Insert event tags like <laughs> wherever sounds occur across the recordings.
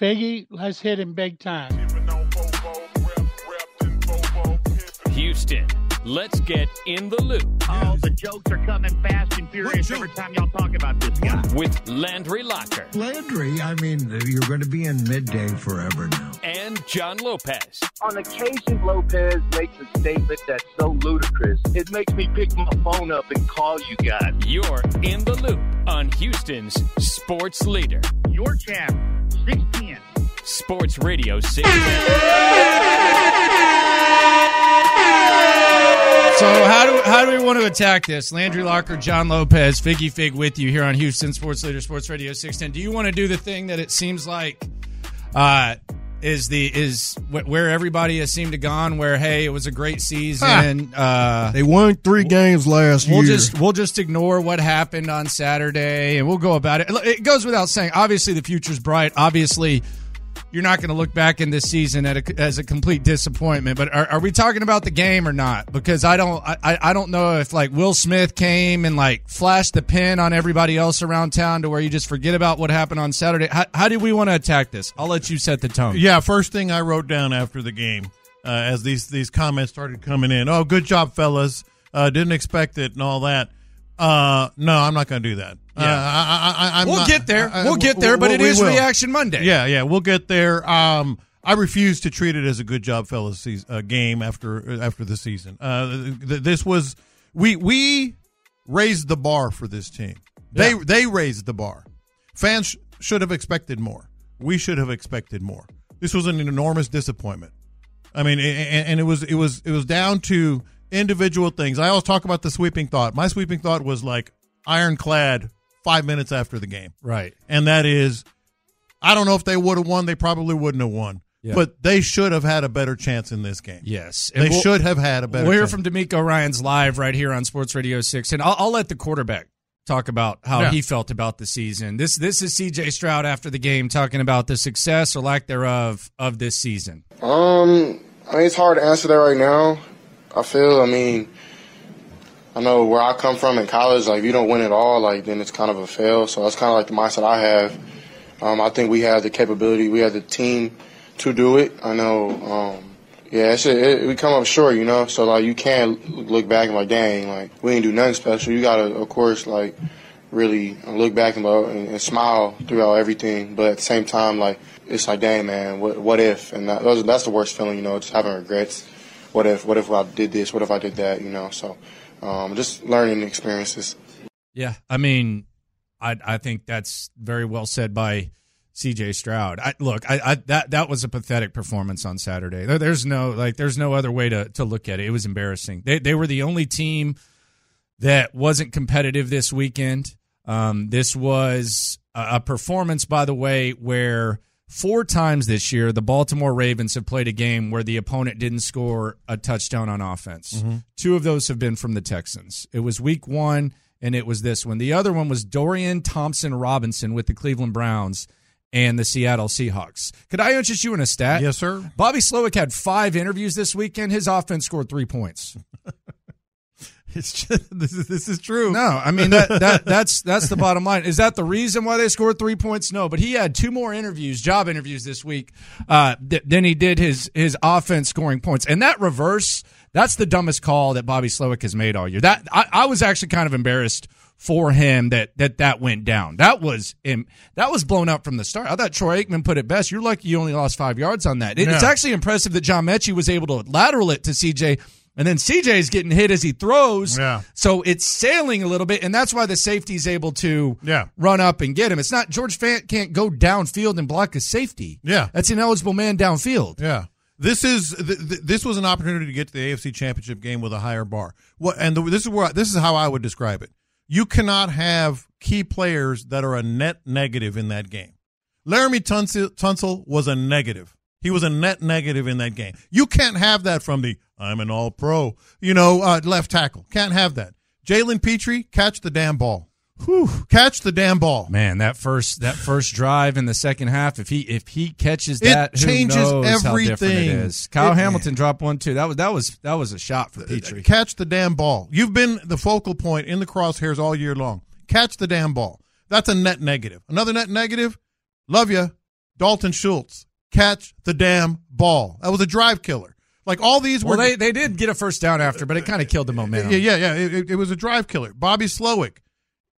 Figgy, let's hit him big time. Houston, let's get in the loop Oh, the jokes are coming fast and furious every time y'all talk about this guy. with Landry Locker Landry, I mean, you're going to be in midday forever now. and John Lopez. On occasion, Lopez makes a statement that's so ludicrous, it makes me pick my phone up and call you guys. You're in the loop on Houston's sports leader, Your champ, 610. Sports Radio 610. So how do how do we want to attack this? Landry Locker, John Lopez, Figgy Fig with you here on Houston Sports Leader Sports Radio 610. Do you want to do the thing that it seems like uh, is the is wh- where everybody has seemed to gone? Where hey, it was a great season. Uh, They won three games last We'll year. just we'll just ignore what happened on Saturday and we'll go about it. It goes without saying. Obviously, the future's bright. Obviously, you're not going to look back in this season a, as a complete disappointment. But are, are we talking about the game or not? Because I don't I, I don't know if like Will Smith came and like flashed the pin on everybody else around town to where you just forget about what happened on Saturday. How, how do we want to attack this? I'll let you set the tone. Yeah, first thing I wrote down after the game, uh, as these these comments started coming in. Oh, good job, fellas. Uh, didn't expect it and all that. Uh, no, I'm not going to do that. Uh, Yeah. I, I, I, I'm We'll not- get there. I- I- We'll get there, but it is will. Reaction Monday. Yeah, yeah, we'll get there. Um, I refuse to treat it as a good job, fellas, seas- uh, game after after the season. Uh, th- this was we we raised the bar for this team. They Yeah. they raised the bar. Fans sh- should have expected more. We should have expected more. This was an enormous disappointment. I mean, a- a- and it was it was it was down to individual things. I always talk about the sweeping thought. My sweeping thought was like ironclad five minutes after the game Right. and that is I don't know if they would have won. They probably wouldn't have won. Yeah. But they should have had a better chance in this game. Yes. They we'll- should have had a better We'll hear chance. from DeMeco Ryans live right here on Sports Radio Six, and I'll, I'll let the quarterback talk about how Yeah. he felt about the season. This this is C.J. Stroud after the game talking about the success or lack thereof of this season. Um, I mean, it's hard to answer that right now. I feel, I mean, I know where I come from in college, like, if you don't win it all, like, then it's kind of a fail. So that's kind of like the mindset I have. Um, I think we have the capability, we have the team to do it. I know, um, yeah, it's, it, we come up short, you know? So, like, you can't look back and, like, dang, like, we didn't do nothing special. You got to, of course, like, really look back and, and, and smile throughout everything. But at the same time, like, it's like, dang, man, what, what if? And that, that's the worst feeling, you know, just having regrets. What if? What if I did this? What if I did that? You know, so um, just learning experiences. Yeah, I mean, I I think that's very well said by C.J. Stroud. I, look, I, I that that was a pathetic performance on Saturday. There, there's no like, there's no other way to to look at it. It was embarrassing. They they were the only team that wasn't competitive this weekend. Um, this was a, a performance, by the way, where four times this year the Baltimore Ravens have played a game where the opponent didn't score a touchdown on offense. Mm-hmm. Two of those have been from the Texans. It was week one, and it was this one. The other one was Dorian Thompson Robinson with the Cleveland Browns and the Seattle Seahawks. Could I interest you in a stat? Yes, sir. Bobby Slowik had five interviews this weekend. His offense scored three points. <laughs> <laughs> It's just, this is this is true. No, I mean that, that that's that's the bottom line. Is that the reason why they scored three points? No, but he had two more interviews, job interviews this week, uh, th- than he did his his offense scoring points. And that reverse, that's the dumbest call that Bobby Slowik has made all year. That I, I was actually kind of embarrassed for him that that that went down. That was im- that was blown up from the start. I thought Troy Aikman put it best. You're lucky you only lost five yards on that. It- It's actually impressive that John Metchie was able to lateral it to CJ. And then CJ's getting hit as he throws. Yeah. So it's sailing a little bit, and that's why the safety's able to Yeah. run up and get him. It's not George Fant can't go downfield and block a safety. Yeah. That's an eligible man downfield. Yeah. This is th- th- this was an opportunity to get to the AFC Championship game with a higher bar. What and the, this is where this is how I would describe it. You cannot have key players that are a net negative in that game. Laremy Tunsil, Tunsil was a negative He was a net negative in that game. You can't have that from the I'm an all pro, you know, uh, left tackle. Can't have that. Jalen Pitre, catch the damn ball. Whew, catch the damn ball. Man, that first that first drive in the second half, if he if he catches It that, who changes different it everything. is. Kyle It- Hamilton dropped one too. That was that was that was a shot for Pitre. Catch the damn ball. You've been the focal point in the crosshairs all year long. Catch the damn ball. That's a net negative. Another net negative. Love you, Dalton Schultz. Catch the damn ball. That was a drive killer. Like all these Well, were. they they did get a first down after, but it kind of killed the momentum. yeah, yeah, yeah. It- it was a drive killer. Bobby Slowik.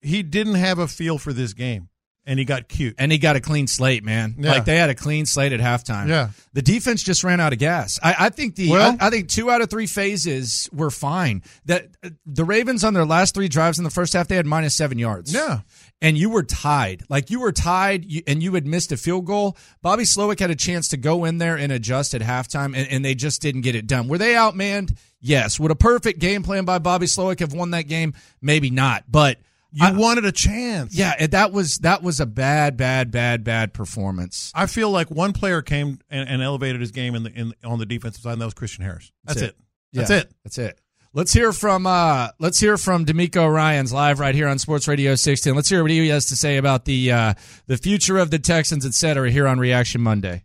He didn't have a feel for this game, and he got cute. And he got a clean slate, man. Yeah. Like they had a clean slate at halftime. Yeah. The defense just ran out of gas. I, I think the Well- I, I think two out of three phases were fine. That the Ravens on their last three drives in the first half they had minus seven yards. Yeah. And you were tied. Like you were tied and you had missed a field goal. Bobby Slowik had a chance to go in there and adjust at halftime, and, and they just didn't get it done. Were they outmanned? Yes. Would a perfect game plan by Bobby Slowik have won that game? Maybe not. But You I- wanted a chance. yeah, that was that was a bad, bad, bad, bad performance. I feel like one player came and, and elevated his game in the in on the defensive side, and that was Christian Harris. That's, That's it. That's Yeah, it. That's it. Let's hear from uh let's hear from DeMeco Ryans live right here on Sports Radio 16. Let's hear what he has to say about the uh the future of the Texans, et cetera, here on Reaction Monday.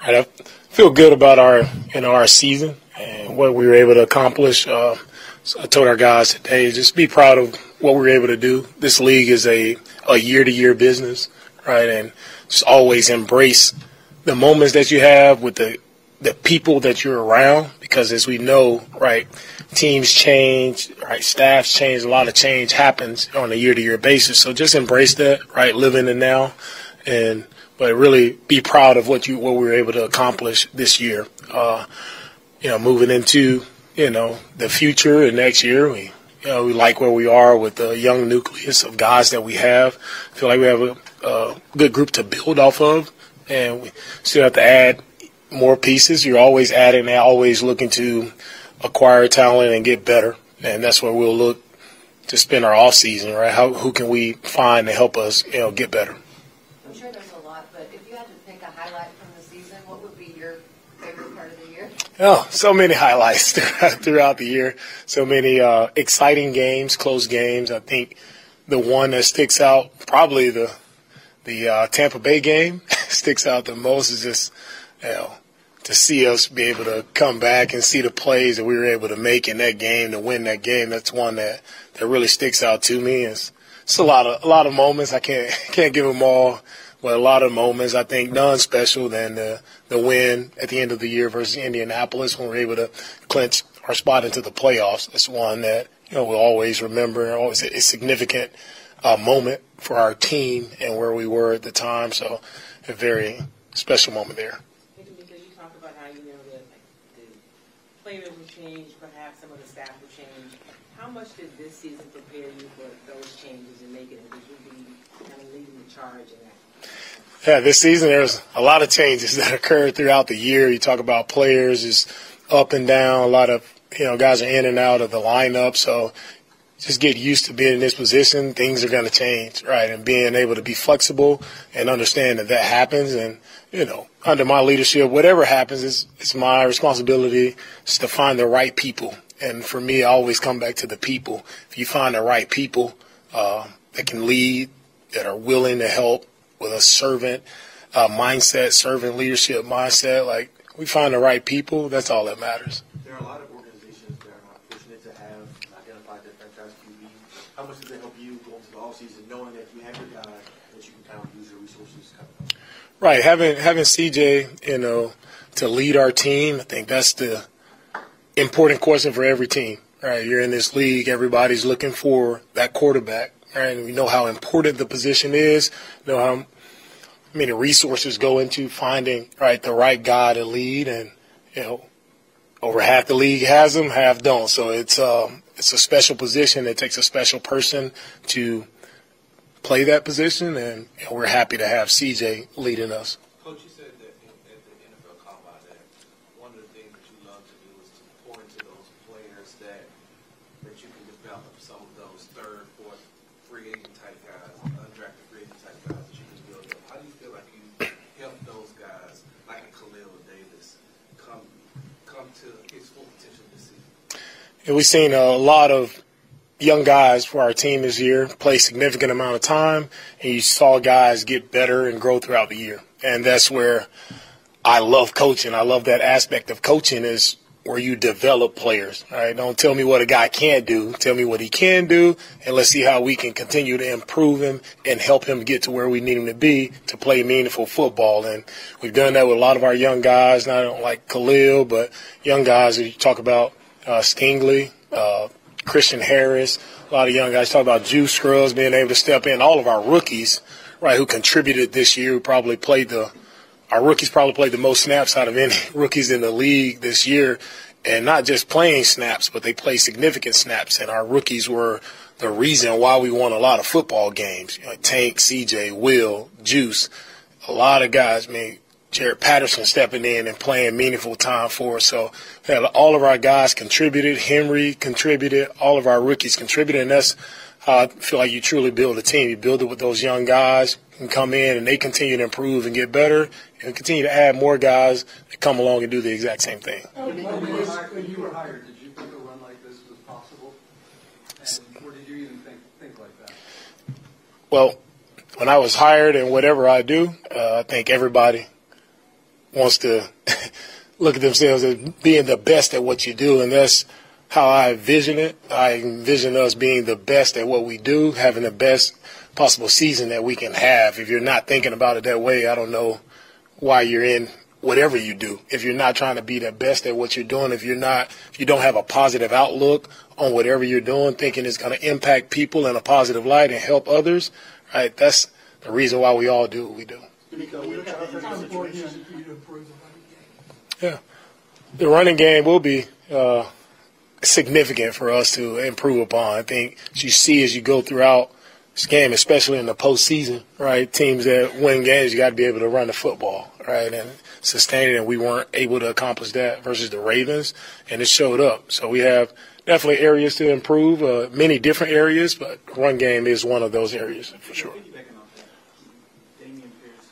I feel good about our you know our season and what we were able to accomplish. Uh, so I told our guys today just be proud of what we were able to do. This league is a a year to year business, right? And just always embrace the moments that you have with the the people that you're around because as we know, right, teams change, right, staffs change, a lot of change happens on a year to year basis. So just embrace that, right, live in the now and but really be proud of what you what we were able to accomplish this year. Uh, you know, moving into you know the future and next year, we you know we like where we are with the young nucleus of guys that we have. feel like we have a, a good group to build off of, and we still have to add more pieces. You're always adding, and always looking to acquire talent and get better, and that's where we'll look to spend our off season. Right? How who can we find to help us you know get better? I'm sure there's a lot, but if you had to pick a highlight from the season, what would be your favorite part of the year? Oh, so many highlights <laughs> throughout the year. So many uh, exciting games, close games. I think the one that sticks out, probably the the uh, Tampa Bay game, <laughs> sticks out the most. Is just you know to see us be able to come back and see the plays that we were able to make in that game to win that game. That's one that that really sticks out to me. It's, it's a lot of a lot of moments. I can't <laughs> can't give them all but a lot of moments. I think none special than the the win at the end of the year versus Indianapolis when we were able to clinch our spot into the playoffs. It's one that you know we'll always remember. Always a significant uh, moment for our team and where we were at the time. So a very special moment there. Players will change, perhaps some of the staff will change. How much did this season prepare you for those changes and making it? Did you be kind of leading the charge in that? Yeah, this season there's a lot of changes <laughs> that occurred throughout the year. You talk about players is up and down. A lot of you know guys are in and out of the lineup, so just get used to being in this position. Things are going to change, right? And being able to be flexible and understand that that happens. And you know, under my leadership, whatever happens, is it's my responsibility is to find the right people. And for me, I always come back to the people. If you find the right people uh, that can lead, that are willing to help with a servant uh, mindset, servant leadership mindset, like we find the right people, that's all that matters. There are a lot of organizations that are not fortunate to have identified their franchise QB. How much does it help you go into the offseason knowing that you have your guy that you can kind of use your resources? Right, having having CJ, you know, to lead our team, I think that's the important question for every team. Right, you're in this league, everybody's looking for that quarterback? And we know how important the position is, You know how many resources go into finding right the right guy to lead, and you know, over half the league has them, half don't. So it's um, it's a special position. It takes a special person to play that position, and, and we're happy to have CJ leading us. Coach, you said that in, at the NFL Combine that one of the things that you love to do is to pour into those players that that you can develop some of those third, fourth, free agent type guys, undrafted free agent type guys that you can build up. How do you feel like you help those guys, like a Khalil Davis, come come to his full potential this season? And we've seen a lot of young guys for our team this year play significant amount of time, and you saw guys get better and grow throughout the year. And that's where I love coaching. I love that aspect of coaching is where you develop players. All right, don't tell me what a guy can't do. Tell me what he can do, and let's see how we can continue to improve him and help him get to where we need him to be to play meaningful football. And we've done that with a lot of our young guys, not like Khalil, but young guys. You talk about uh, Stingley, uh, Christian Harris, a lot of young guys. Talk about Juice Scruggs being able to step in. All of our rookies, right, who contributed this year, who probably played the our rookies probably played the most snaps out of any <laughs> rookies in the league this year, and not just playing snaps, but they played significant snaps. And our rookies were the reason why we won a lot of football games. You know, Tank, CJ, Will, Juice, a lot of guys. I mean, Jarrett Patterson stepping in and playing meaningful time for us. So all of our guys contributed. Henry contributed. All of our rookies contributed, and that's how I feel like you truly build a team. You build it with those young guys who come in and they continue to improve and get better, and continue to add more guys that come along and do the exact same thing. When you were hired, when you were hired, did you think a run like this was possible? And, or did you even think, think like that? Well, when I was hired and whatever I do, uh, I think everybody wants to <laughs> look at themselves as being the best at what you do, and that's how I envision it. I envision us being the best at what we do, having the best possible season that we can have. If you're not thinking about it that way, I don't know why you're in whatever you do. If you're not trying to be the best at what you're doing, if you're not, if you don't have a positive outlook on whatever you're doing, thinking it's going to impact people in a positive light and help others, right? That's the reason why we all do what we do. Yeah. The running game will be uh, significant for us to improve upon. I think you see as you go throughout this game, especially in the postseason, right? Teams that win games, you got to be able to run the football, right? And sustain it, and we weren't able to accomplish that versus the Ravens, and it showed up. So we have definitely areas to improve, uh, many different areas, but run game is one of those areas for sure. Piggybacking off that, Dameon Pierce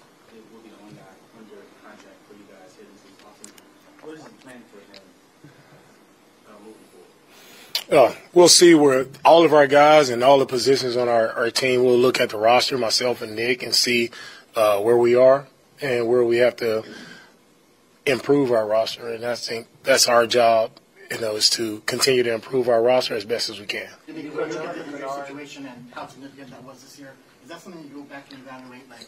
will be the one guy under contract for you guys here this offseason. What is the plan for him uh, moving forward? Uh, we'll see where all of our guys and all the positions on our, our team will look at the roster, myself and Nick, and see uh, where we are and where we have to improve our roster. And I think that's our job, you know, is to continue to improve our roster as best as we can. Did you look at the situation and how significant that was this year? Is that something you go back and evaluate, like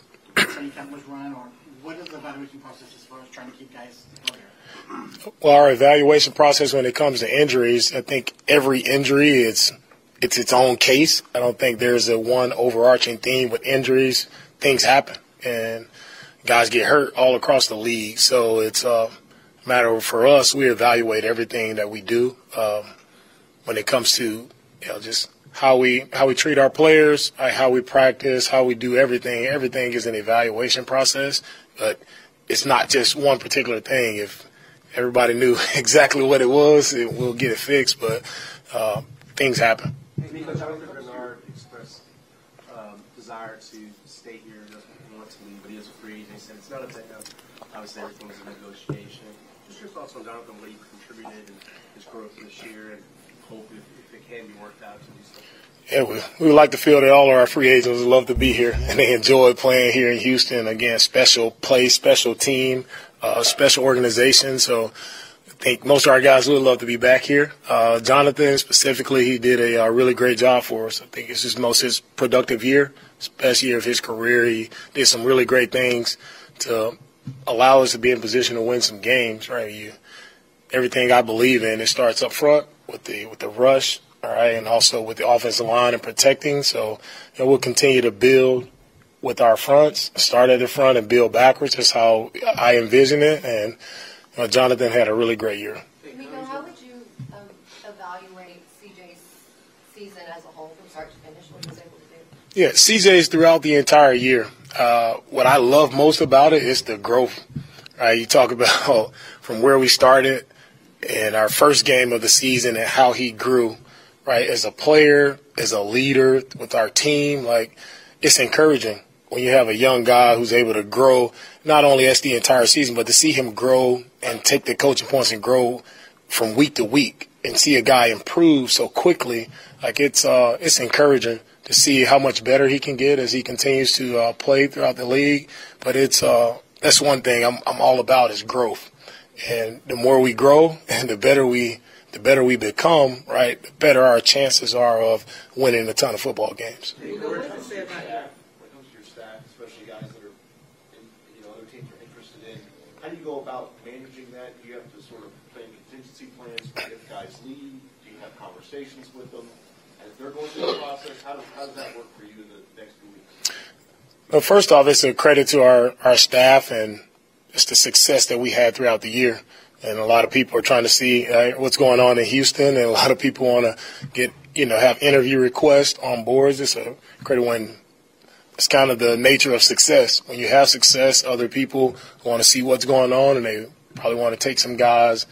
training camp was run, or what is the evaluation process as far as trying to keep guys? Well, our evaluation process when it comes to injuries, I think every injury is it's its own case. I don't think there's a one overarching theme with injuries. Things happen, and guys get hurt all across the league. So it's a matter for us. We evaluate everything that we do um, when it comes to you know just how we how we treat our players, uh, how we practice, how we do everything. Everything is an evaluation process, but it's not just one particular thing. If everybody knew <laughs> exactly what it was, it, we'll get it fixed. But uh, things happen. Bernard um, desire to stay here, doesn't want to leave, but he is a free agent. And it's not him. Obviously, everything's a negotiation. Just your thoughts on Jonathan, what he contributed and his growth this year, and hope if, if it can be worked out to do something. Yeah, we, we would like to feel that all of our free agents would love to be here and they enjoy playing here in Houston. Again, special place, special team, uh, special organization. So I think most of our guys would love to be back here. Uh, Jonathan specifically, he did a, uh really great job for us. I think it's his most his productive year, best year of his career. He did some really great things to allow us to be in position to win some games. Right, you everything I believe in it starts up front with the with the rush, all right, and also with the offensive line and protecting. So you know, we'll continue to build with our fronts, start at the front and build backwards. That's how I envision it. And you know, Jonathan had a really great year. Nico, how would you um, evaluate CJ's season as a whole from start to finish? What he was able to do? Yeah, CJ's throughout the entire year. Uh, what I love most about it is the growth. Right, you talk <laughs> about from where we started in our first game of the season and how he grew. Right, as a player, as a leader with our team, like it's encouraging when you have a young guy who's able to grow not only as the entire season, but to see him grow and take the coaching points and grow from week to week and see a guy improve so quickly. Like it's uh, it's encouraging to see how much better he can get as he continues to uh, play throughout the league. But it's uh, that's one thing I'm I'm all about is growth, and the more we grow and <laughs> the better we the better we become, right, the better our chances are of winning a ton of football games. What does it say about your, when it comes to your staff, especially guys that are, you know, other teams are interested in? How do you go about managing that? Do you have to sort of plan contingency plans if guys leave? Do you have conversations with them as they're going through the process? How does, how does that work for you in the next few weeks? Well, first off, it's a credit to our, our staff and it's the success that we had throughout the year. And a lot of people are trying to see uh, what's going on in Houston, and a lot of people want to get, you know, have interview requests on boards. It's a credit when it's kind of the nature of success. When you have success, other people want to see what's going on, and they probably want to take some guys,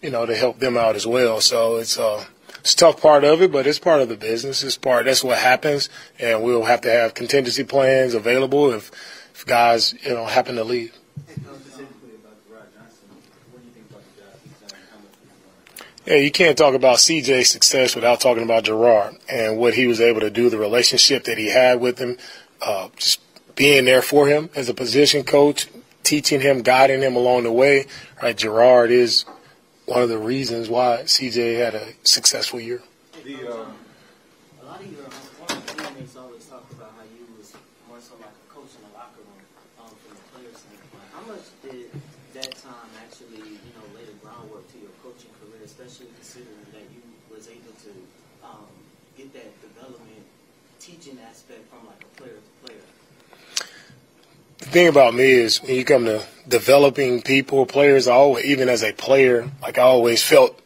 you know, to help them out as well. So it's uh, it's a tough part of it, but it's part of the business. It's part. That's what happens, and we'll have to have contingency plans available if if guys, you know, happen to leave. Yeah, you can't talk about CJ's success without talking about Gerard and what he was able to do, the relationship that he had with him, uh, just being there for him as a position coach, teaching him, guiding him along the way. Right, Gerard is one of the reasons why CJ had a successful year. The, um, A lot of your former teammates always talk about how you was more so like a coach in the locker room um, from the player standpoint. How much did that time actually, you know, lay the groundwork to your coaching career, that you was able to um, get that development, teaching aspect from like a player to player? The thing about me is when you come to developing people, players, I always, even as a player, like I always felt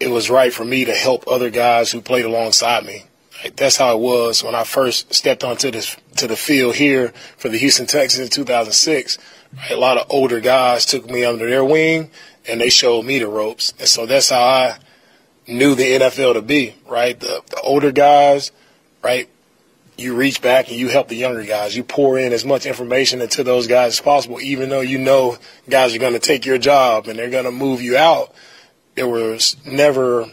it was right for me to help other guys who played alongside me. Like, that's how it was when I first stepped onto this to the field here for the Houston Texans in 2006. Right, a lot of older guys took me under their wing and they showed me the ropes, and so that's how I knew the NFL to be. Right, the, the older guys, right, you reach back and you help the younger guys. You pour in as much information into those guys as possible, even though you know guys are going to take your job and they're going to move you out. There was never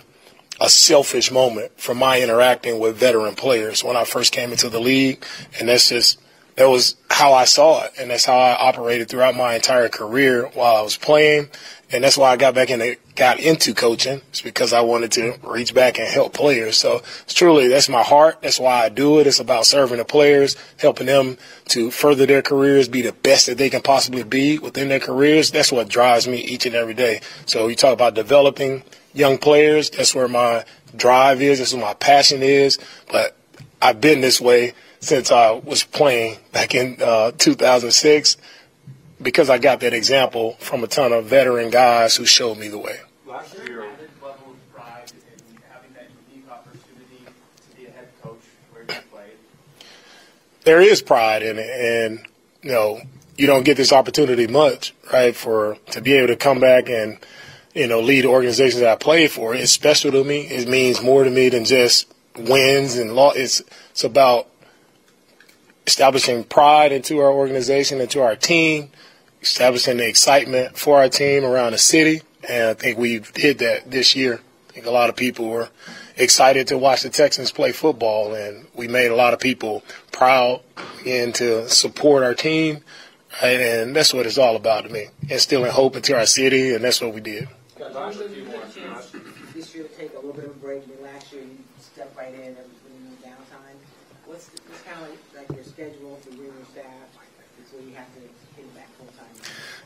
a selfish moment from my interacting with veteran players when I first came into the league. And that's just, that was how I saw it. And that's how I operated throughout my entire career while I was playing. And that's why I got back into, got into coaching. It's because I wanted to reach back and help players. So it's truly, that's my heart. That's why I do it. It's about serving the players, helping them to further their careers, be the best that they can possibly be within their careers. That's what drives me each and every day. So you talk about developing young players. That's where my drive is. That's where my passion is. But I've been this way since I was playing back in uh, 2006 because I got that example from a ton of veteran guys who showed me the way. last year, level of pride in having that unique opportunity to be a head coach where you played. There is pride in it, and you know you don't get this opportunity much, right? For to be able to come back and you know lead organizations that I played for. It's special to me. It means more to me than just wins and law. It's it's about establishing pride into our organization, into our team, establishing the excitement for our team around the city. And I think we did that this year. I think a lot of people were excited to watch the Texans play football, and we made a lot of people proud and to support our team. And that's what it's all about to me. Instilling hope into our city, and that's what we did. Right in downtime. What's, what's kind of like your schedule for staff It's when you have to hit it back full time.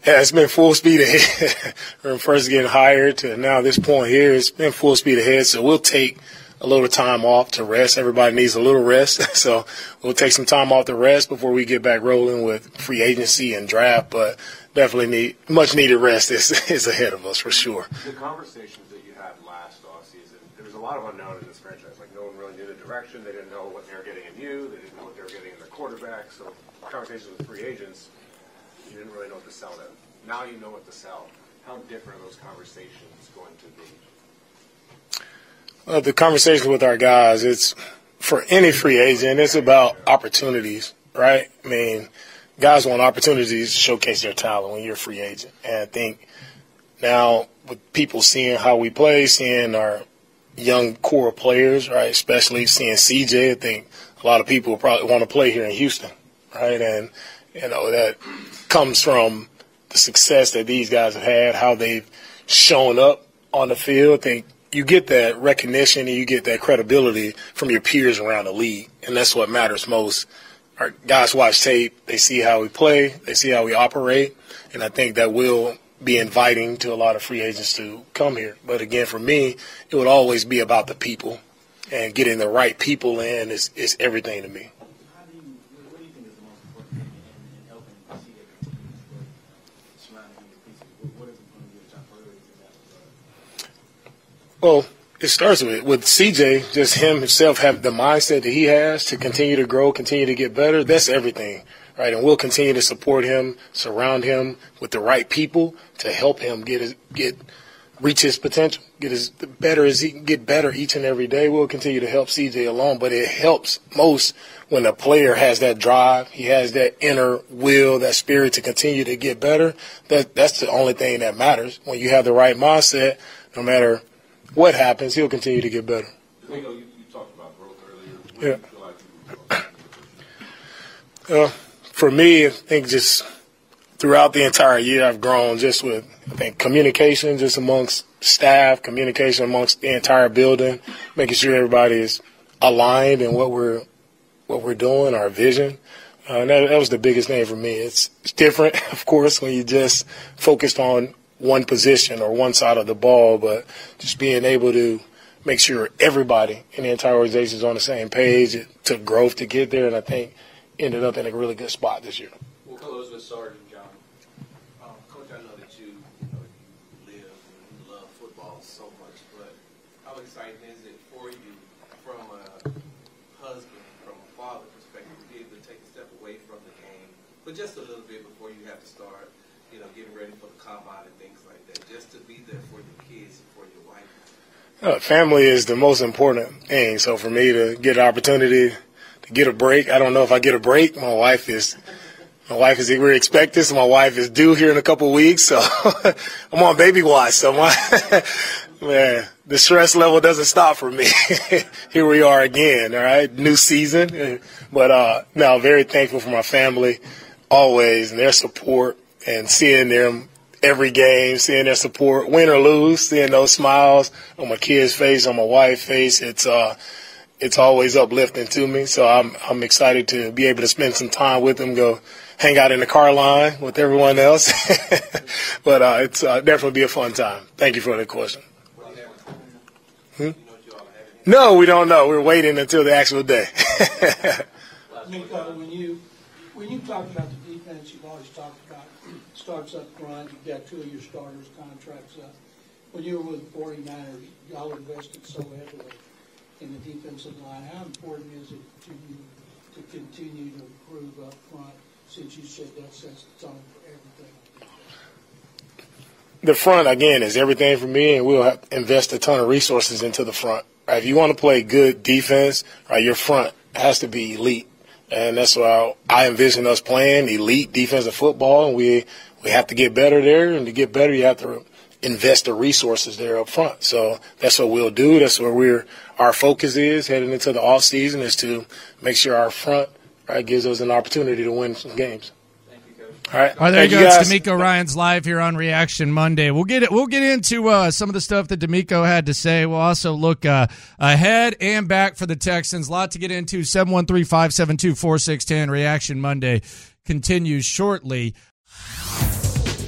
Yeah, it's been full speed ahead <laughs> from first getting hired to now this point here. It's been full speed ahead. So we'll take a little time off to rest. Everybody needs a little rest. <laughs> So we'll take some time off to rest before we get back rolling with free agency and draft. But definitely need much needed rest is, <laughs> is ahead of us for sure. The conversations that you had last offseason, there was a lot of unknown in this franchise. Like no one really knew the direction. They didn't know what they were getting in you. They didn't know what they were getting in the quarterback. So conversations with free agents, you didn't really know what to sell them. Now you know what to sell. How different are those conversations going to be? Uh, the conversation with our guys, it's for any free agent, it's about opportunities, right? I mean, guys want opportunities to showcase their talent when you're a free agent. And I think now with people seeing how we play, seeing our young core players, right, especially seeing CJ, I think a lot of people probably want to play here in Houston, right? And, you know, that comes from the success that these guys have had, how they've shown up on the field. I think you get that recognition and you get that credibility from your peers around the league, and that's what matters most. Our guys watch tape, they see how we play, they see how we operate, and I think that will be inviting to a lot of free agents to come here. But again, for me, it would always be about the people, and getting the right people in is, is everything to me. Well, it starts with with CJ, just him himself have the mindset that he has to continue to grow, continue to get better. That's everything, right? And we'll continue to support him, surround him with the right people to help him get his, get reach his potential, get as better as he can get better each and every day. We'll continue to help CJ along, but it helps most when a player has that drive, he has that inner will, that spirit to continue to get better. That that's the only thing that matters. When you have the right mindset, no matter what happens, he'll continue to get better. DeMeco, you, you talked about growth earlier. Yeah. do you feel like Uh, for me, I think just throughout the entire year, I've grown just with, I think, communication just amongst staff, communication amongst the entire building, making sure everybody is aligned in what we're what we're doing, our vision. Uh, and that, that was the biggest thing for me. It's, it's different, <laughs> of course, when you just focused on one position or one side of the ball, but just being able to make sure everybody in the entire organization is on the same page. It took growth to get there, and I think ended up in a really good spot this year. We'll close with Sergeant John. Um, Coach, I know that you, live and love football so much, but how exciting is it for you from a husband, from a father perspective, to be able to take a step away from the game, but just a little bit before you have to start, you know, getting ready for the combine and things like that, just to be there for your kids and for your wife? Uh, family is the most important thing. So for me to get an opportunity to get a break, I don't know if I get a break. My wife is, my wife is we're expecting. So my wife is due here in a couple weeks. So <laughs> I'm on baby watch. So my <laughs> man, the stress level doesn't stop for me. <laughs> here we are again. All right, new season. But uh, no, very thankful for my family always and their support and seeing them every game, seeing their support, win or lose, seeing those smiles on my kid's face, on my wife's face. It's uh, it's always uplifting to me. So I'm I'm excited to be able to spend some time with them, go hang out in the car line with everyone else. <laughs> but uh, it's uh, definitely be a fun time. Thank you for the question. Hmm? No, we don't know. We're waiting until the actual day. <laughs> Nico, when you, when you talk about the defense, you've always talked about starts up front, you've got two of your starters contracts up. When you were with the 49ers, y'all invested so heavily in the defensive line. How important is it to you to continue to improve up front, since you said that sets the tone for everything? the front again is everything for me, and we'll invest a ton of resources into the front. If you want to play good defense, right, your front has to be elite, and that's why I envision us playing elite defensive football. And we we have to get better there, and to get better, you have to invest the resources there up front. So that's what we'll do. That's where we're our focus is heading into the off season is to make sure our front right gives us an opportunity to win some games. All right. All right, there Thank you you go. It's. DeMeco Ryans live here on Reaction Monday. We'll get it. We'll get into uh, some of the stuff that DeMeco had to say. We'll also look uh, ahead and back for the Texans. A lot to get into. 713-572-4610. Reaction Monday continues shortly.